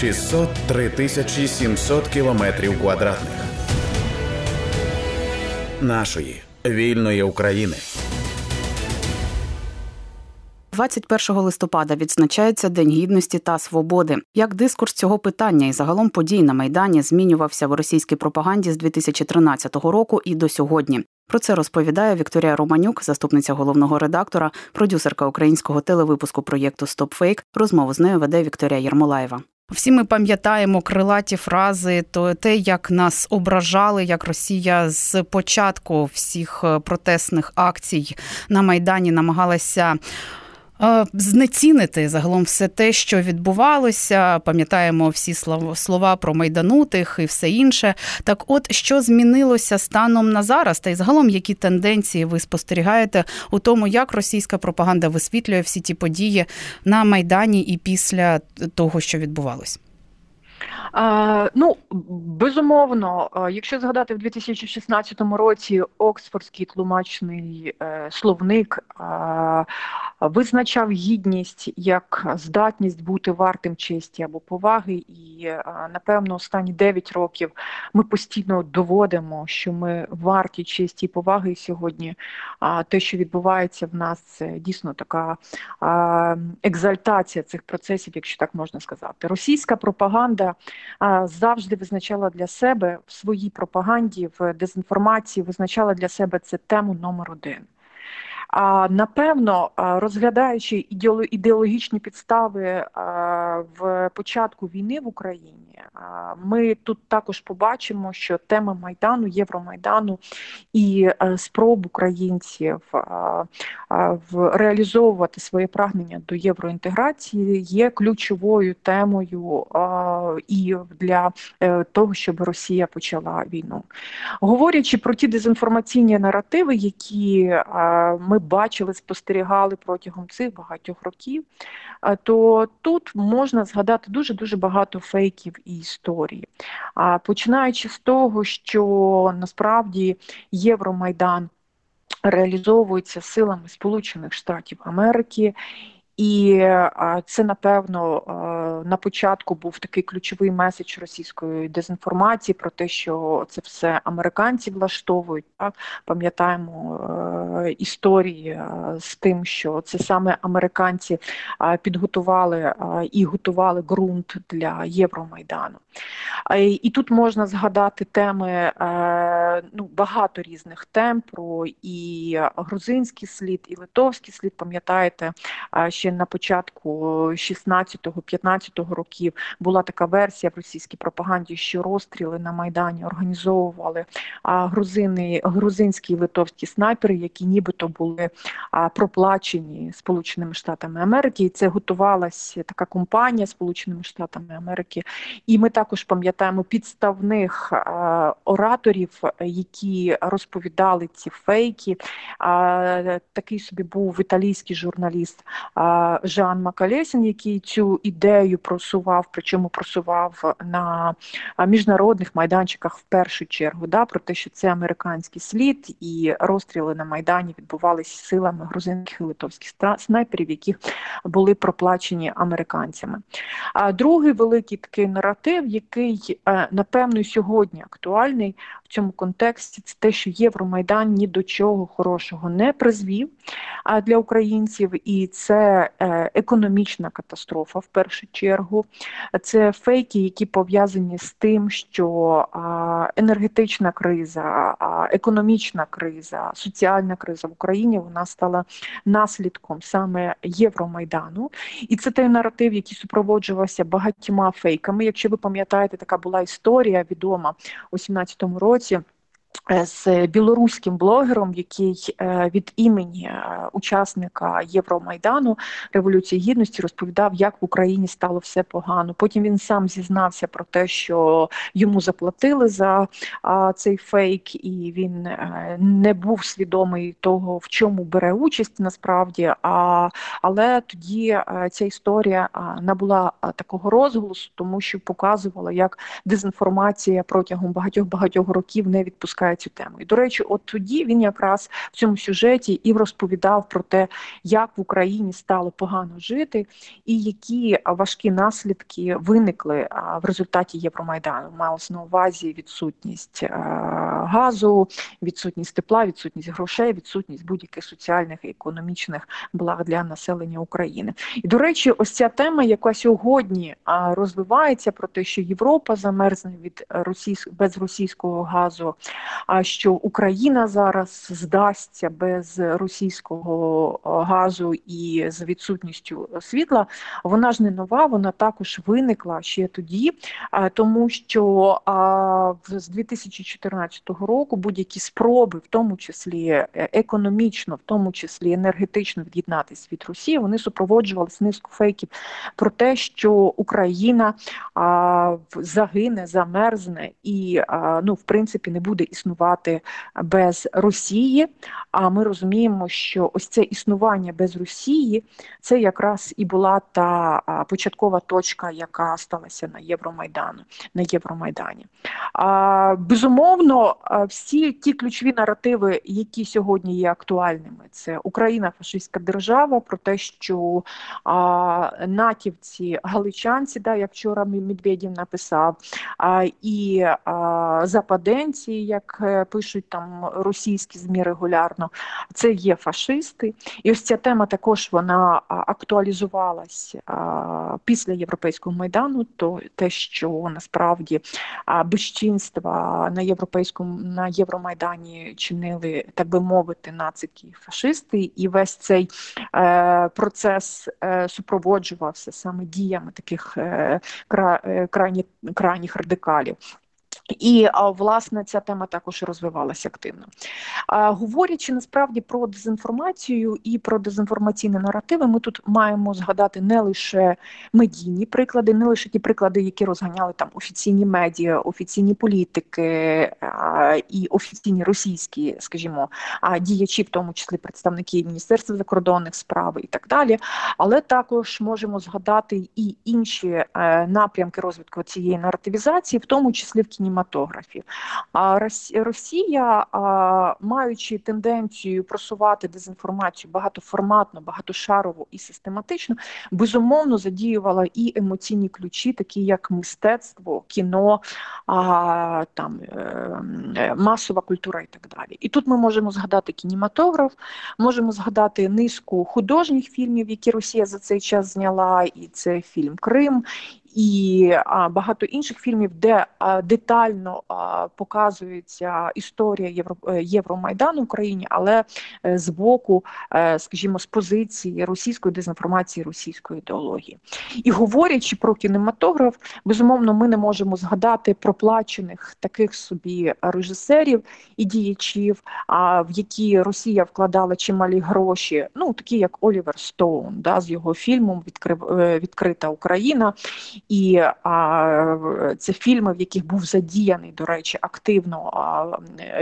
603 тисячі 700 кілометрів квадратних нашої вільної України. 21 листопада відзначається День гідності та свободи. Як дискурс цього питання і загалом подій на майдані змінювався в російській пропаганді з 2013 року і до сьогодні. Про це розповідає Вікторія Романюк, заступниця головного редактора, продюсерка українського телевипуску проєкту «Стопфейк». Розмову з нею веде Вікторія Єрмолаєва. Всі ми пам'ятаємо крилаті фрази, то те, як нас ображали, як Росія з початку всіх е, протестних акцій на майдані намагалася знецінити загалом все те, що відбувалося. Пам'ятаємо всі слова про майданутих і все інше. Так, от що змінилося станом на зараз, та й загалом які тенденції ви спостерігаєте у тому, як російська пропаганда висвітлює всі ті події на майдані і після того, що відбувалось? Ну, безумовно, якщо згадати в 2016 році Оксфордський тлумачний е, словник визначав гідність як здатність бути вартим честі або поваги, і напевно останні 9 років ми постійно доводимо, що ми варті честі і поваги. Сьогодні те, що відбувається в нас, це дійсно така екзальтація цих процесів, якщо так можна сказати. Російська пропаганда завжди визначала для себе в своїй пропаганді, в дезінформації, визначала для себе це тему номер один. А напевно, розглядаючи ідеологічні підстави в початку війни в Україні, ми тут також побачимо, що тема майдану, Євромайдану і спроб українців реалізовувати своє прагнення до євроінтеграції є ключовою темою і для е, того, щоб Росія почала війну. Говорячи про ті дезінформаційні наративи, які ми бачили, спостерігали протягом цих багатьох років, то тут можна згадати дуже дуже багато фейків і а Починаючи з того, що насправді Євромайдан реалізовується силами Сполучених Штатів Америки. І це напевно на початку був такий ключовий меседж російської дезінформації про те, що це все американці влаштовують. Так? Пам'ятаємо е, історії з тим, що це саме американці підготували і готували ґрунт для Євромайдану. І тут можна згадати теми е, ну, багато різних тем про і грузинський слід, і литовський слід. Пам'ятаєте, ще на початку 16-15 років була така версія в російській пропаганді, що розстріли на Майдані організовували грузини, грузинські і литовські снайпери, які нібито були проплачені Сполученими Штатами Америки. І це готувалася така компанія Сполученими Штатами Америки. І ми також пам'ятаємо підставних ораторів, які розповідали ці фейки. Такий собі був італійський журналіст Жан Макалесін, який цю ідею просував, причому просував на міжнародних майданчиках в першу чергу, да, про те, що це американський слід, і розстріли на Майдані відбувалися силами грузинських і литовських снайперів, які були проплачені американцями. А другий великий такий наратив, який е, напевно сьогодні актуальний в цьому контексті, це те, що Євромайдан ні до чого хорошого не призвів для українців, і це е, економічна катастрофа в першу чергу. Це фейки, які пов'язані з тим, що енергетична криза, економічна криза, соціальна криза в Україні вона стала наслідком саме Євромайдану. І це той наратив, який супроводжувався багатьма фейками. Якщо ви пам'ятаєте, така була історія відома у 17-му році. Е, з білоруським блогером, який е, від імені е, учасника Євромайдану Революції Гідності розповідав, як в Україні стало все погано. Потім він сам зізнався про те, що йому заплатили за цей фейк, і він не був свідомий того, в чому бере участь насправді. А, Але тоді ця історія набула такого розголосу, тому що показувала, як дезінформація протягом багатьох багатьох років не відпускає вивчає цю тему. І до речі, от тоді він якраз в цьому сюжеті і розповідав про те, як в Україні стало погано жити, і які важкі наслідки виникли в результаті Євромайдану. Малось на увазі відсутність газу, відсутність тепла, відсутність грошей, відсутність будь-яких соціальних і економічних благ для населення України. І до речі, ось ця тема, яка сьогодні розвивається про те, що Європа замерзне від російсь... без російського газу, а що Україна зараз здасться без російського газу і з відсутністю світла, вона ж не нова, вона також виникла ще тоді, тому що з 2014 року будь-які спроби, в тому числі е, економічно, в тому числі енергетично від'єднатися від Росії, вони супроводжувалися низку фейків про те, що Україна загине, замерзне і ну, в принципі не буде існувати без Росії. А ми розуміємо, що ось це існування без Росії це якраз і була та початкова точка, яка сталася на Євромайдану на Євромайдані. А, Безумовно, всі ті ключові наративи, які сьогодні є актуальними, це Україна фашистська держава, про те, що а, натівці, галичанці, да, як вчора Медведєв написав, а, і а, западенці, як е, пишуть там російські змі регулярно, це є фашисти. І ось ця тема також вона актуалізувалась після європейського майдану, то те, що насправді безчинства на європейському на Євромайдані чинили, так би мовити, нацики фашисти, і весь цей е, процес е, супроводжувався саме діями таких кра, крайні, крайніх радикалів. І власне ця тема також розвивалася активно. Говорячи насправді про дезінформацію і про дезінформаційні наративи, ми тут маємо згадати не лише медійні приклади, не лише ті приклади, які розганяли там офіційні медіа, офіційні політики і офіційні російські, скажімо, діячі, в тому числі представники Міністерства закордонних справ і так далі. Але також можемо згадати і інші е, напрямки розвитку цієї наративізації, в тому числі в кінематографі. А Росія, маючи тенденцію просувати дезінформацію багатоформатно, багатошарову і систематично, безумовно задіювала і емоційні ключі, такі як мистецтво, кіно, там е, масова культура і так далі. І тут ми можемо згадати кінематограф, можемо згадати низку художніх фільмів, які Росія за цей час зняла, і це фільм Крим і багато інших фільмів, де детально показується історія е, Євромайдану в Україні, але е, з боку, е, скажімо, з позиції російської дезінформації, російської ідеології. І говорячи про кінематограф, безумовно, ми не можемо згадати проплачених таких собі режисерів і діячів, в які Росія вкладала чималі гроші, ну такі як Олівер Стоун, да, з його фільмом відкрита Україна. І а, це фільми, в яких був задіяний, до речі, активно а,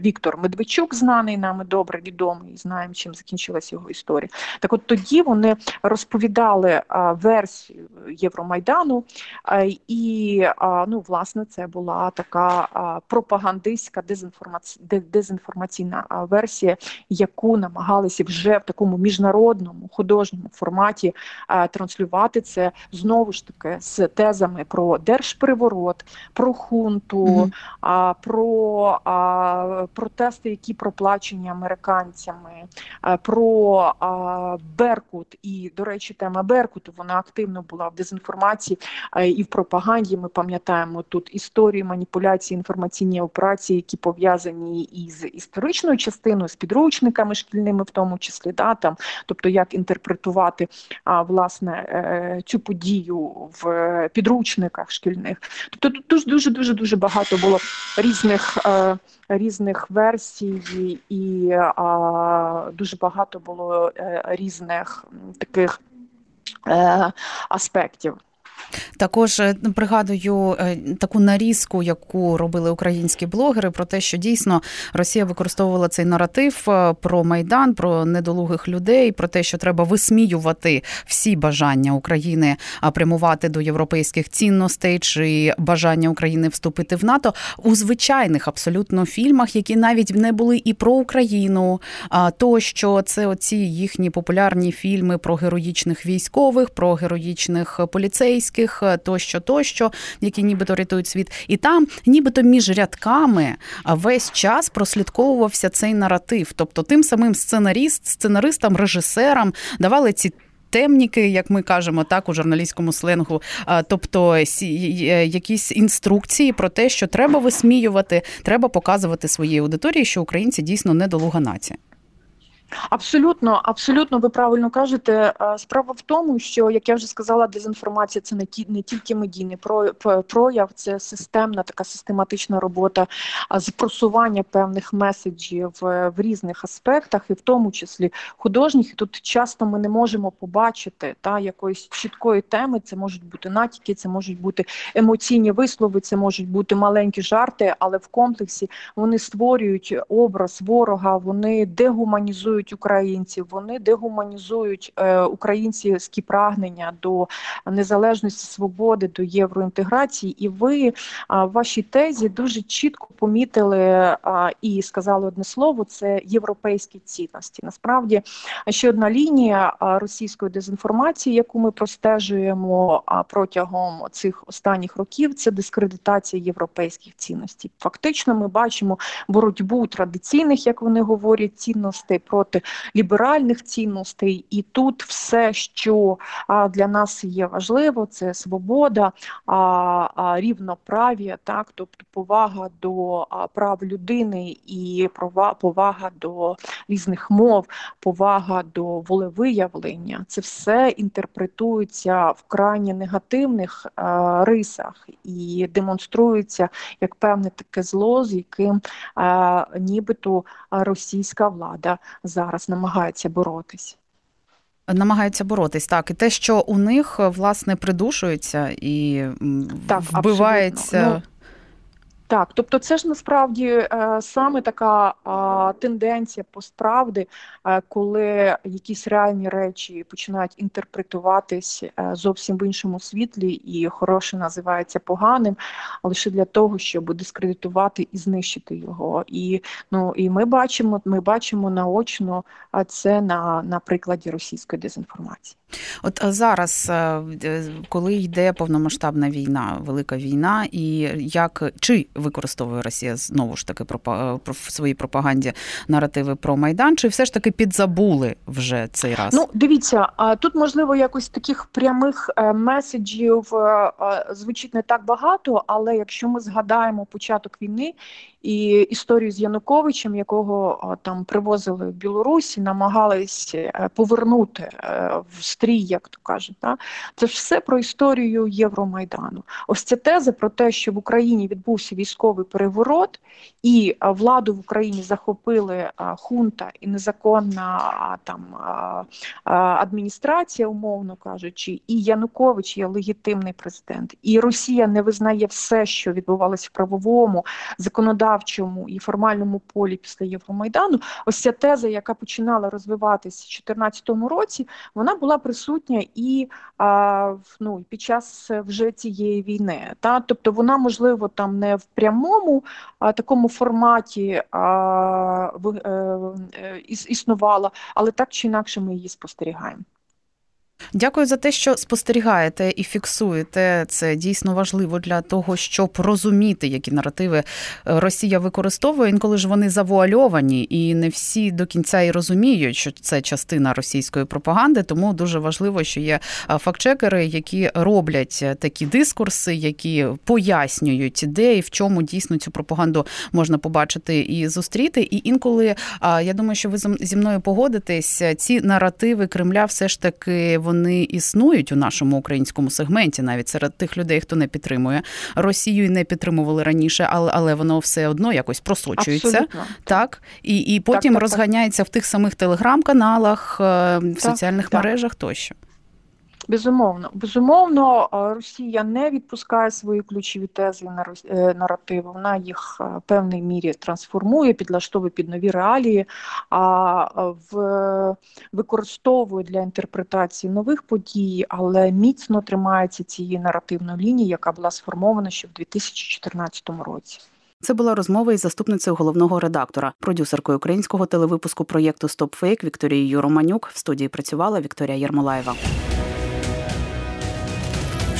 Віктор Медведчук, знаний нами добре відомий, знаємо, чим закінчилася його історія. Так, от тоді вони розповідали а, версію Євромайдану, а, і а, ну, власне це була така а, пропагандистська дезінформаці... дезінформаційна версія, яку намагалися вже в такому міжнародному художньому форматі а, транслювати це знову ж таки з тезами про держпереворот, про хунту, mm -hmm. а, про а, протести, які проплачені американцями, а, про а, Беркут. І, до речі, тема Беркуту вона активно була в дезінформації а, і в пропаганді. Ми пам'ятаємо тут історії маніпуляції, інформаційні операції, які пов'язані із історичною частиною, з підручниками шкільними, в тому числі, да, там, тобто як інтерпретувати а, власне е, цю подію в підручниках шкільних. Тобто тут дуже дуже дуже дуже багато було різних е, різних версій, і дуже багато було е, різних таких е, аспектів. Також е, пригадую е, таку нарізку, яку робили українські блогери, про те, що дійсно Росія використовувала цей наратив е, про майдан, про недолугих людей, про те, що треба висміювати всі бажання України прямувати до європейських цінностей чи бажання України вступити в НАТО у звичайних абсолютно фільмах, які навіть не були і про Україну. А то що це оці їхні популярні фільми про героїчних військових, про героїчних поліцейських тощо, тощо, які нібито рятують світ, і там, нібито між рядками, весь час прослідковувався цей наратив. Тобто, тим самим сценаріст, сценаристам, режисерам давали ці. Темніки, як ми кажемо, так у журналістському сленгу, тобто якісь інструкції про те, що треба висміювати, треба показувати своїй аудиторії, що українці дійсно недолуга нація. Абсолютно, абсолютно, ви правильно кажете. Е, справа в тому, що як я вже сказала, дезінформація це не ті не тільки медійний прояв, це системна така систематична робота з просування певних меседжів в різних аспектах, і в тому числі художніх. І Тут часто ми не можемо побачити та якоїсь чіткої теми. Це можуть бути натяки, це можуть бути емоційні вислови, це можуть бути маленькі жарти, але в комплексі вони створюють образ ворога, вони дегуманізують дегуманізують українців, вони дегуманізують е, українські прагнення до незалежності свободи, до євроінтеграції. І ви в вашій тезі дуже чітко помітили і сказали одне слово: це європейські цінності. Насправді ще одна лінія російської дезінформації, яку ми простежуємо протягом цих останніх років, це дискредитація європейських цінностей. Фактично, ми бачимо боротьбу традиційних, як вони говорять, цінностей проти проти ліберальних цінностей, і тут все, що для нас є важливо, це свобода, рівноправ'я, так, тобто повага до прав людини і повага до різних мов, повага до волевиявлення. Це все інтерпретується в крайні негативних рисах і демонструється як певне таке зло, з яким нібито російська влада зараз намагається боротись. Намагаються боротись, так. І те, що у них власне придушується і так, вбивається. Так, тобто, це ж насправді е, саме така е, тенденція постправди, е, коли якісь реальні речі починають інтерпретуватись е, зовсім в іншому світлі, і хороше називається поганим, лише для того, щоб дискредитувати і знищити його. І ну і ми бачимо, ми бачимо наочно це на, на прикладі російської дезінформації. От зараз, е, коли йде повномасштабна війна, велика війна, і як чи використовує Росія знову ж таки в своїй пропаганді наративи про майдан, чи все ж таки підзабули вже цей раз? Ну дивіться, тут можливо якось таких прямих е, меседжів е, звучить не так багато, але якщо ми згадаємо початок війни і історію з Януковичем, якого там привозили в Білорусі, намагались повернути в стрій, як то кажуть. Да? Це ж все про історію Євромайдану. Ось ця теза про те, що в Україні відбувся військовий переворот, і владу в Україні захопили хунта і незаконна там адміністрація, умовно кажучи, і Янукович є легітимний президент, і Росія не визнає все, що відбувалося в правовому, законодавчому і формальному полі після Євромайдану. Ось ця теза, яка починала розвиватися в 2014 році, вона була присутня і ну, під час вже цієї війни. Та? Тобто вона, можливо, там не в прямому такому форматі е, е, існувала, але так чи інакше ми її спостерігаємо. Дякую за те, що спостерігаєте і фіксуєте. Це дійсно важливо для того, щоб розуміти, які наративи е, Росія використовує. Інколи ж вони завуальовані, і не всі до кінця і розуміють, що це частина російської пропаганди. Тому дуже важливо, що є е, фактчекери, які роблять е, такі дискурси, які пояснюють, де і в чому дійсно цю пропаганду можна побачити і зустріти. І інколи я думаю, що ви зі мною погодитесь, ці наративи Кремля все ж таки вони існують у нашому українському сегменті, навіть серед тих людей, хто не підтримує Росію і не підтримували раніше, але але воно все одно якось просочується, Абсолютно. так і і потім так, так, розганяється так. в тих самих телеграм-каналах, е, в соціальних мережах тощо. Безумовно, безумовно, Росія не відпускає свої ключові тези на е, наративи. Вона їх в певній мірі трансформує, підлаштовує під нові реалії, а в використовує для інтерпретації нових подій, але міцно тримається цієї наративної лінії, яка була сформована ще в 2014 році. Це була розмова із заступницею головного редактора, продюсеркою українського телевипуску проєкту «Стопфейк» Вікторією Романюк. В студії працювала Вікторія Єрмолаєва.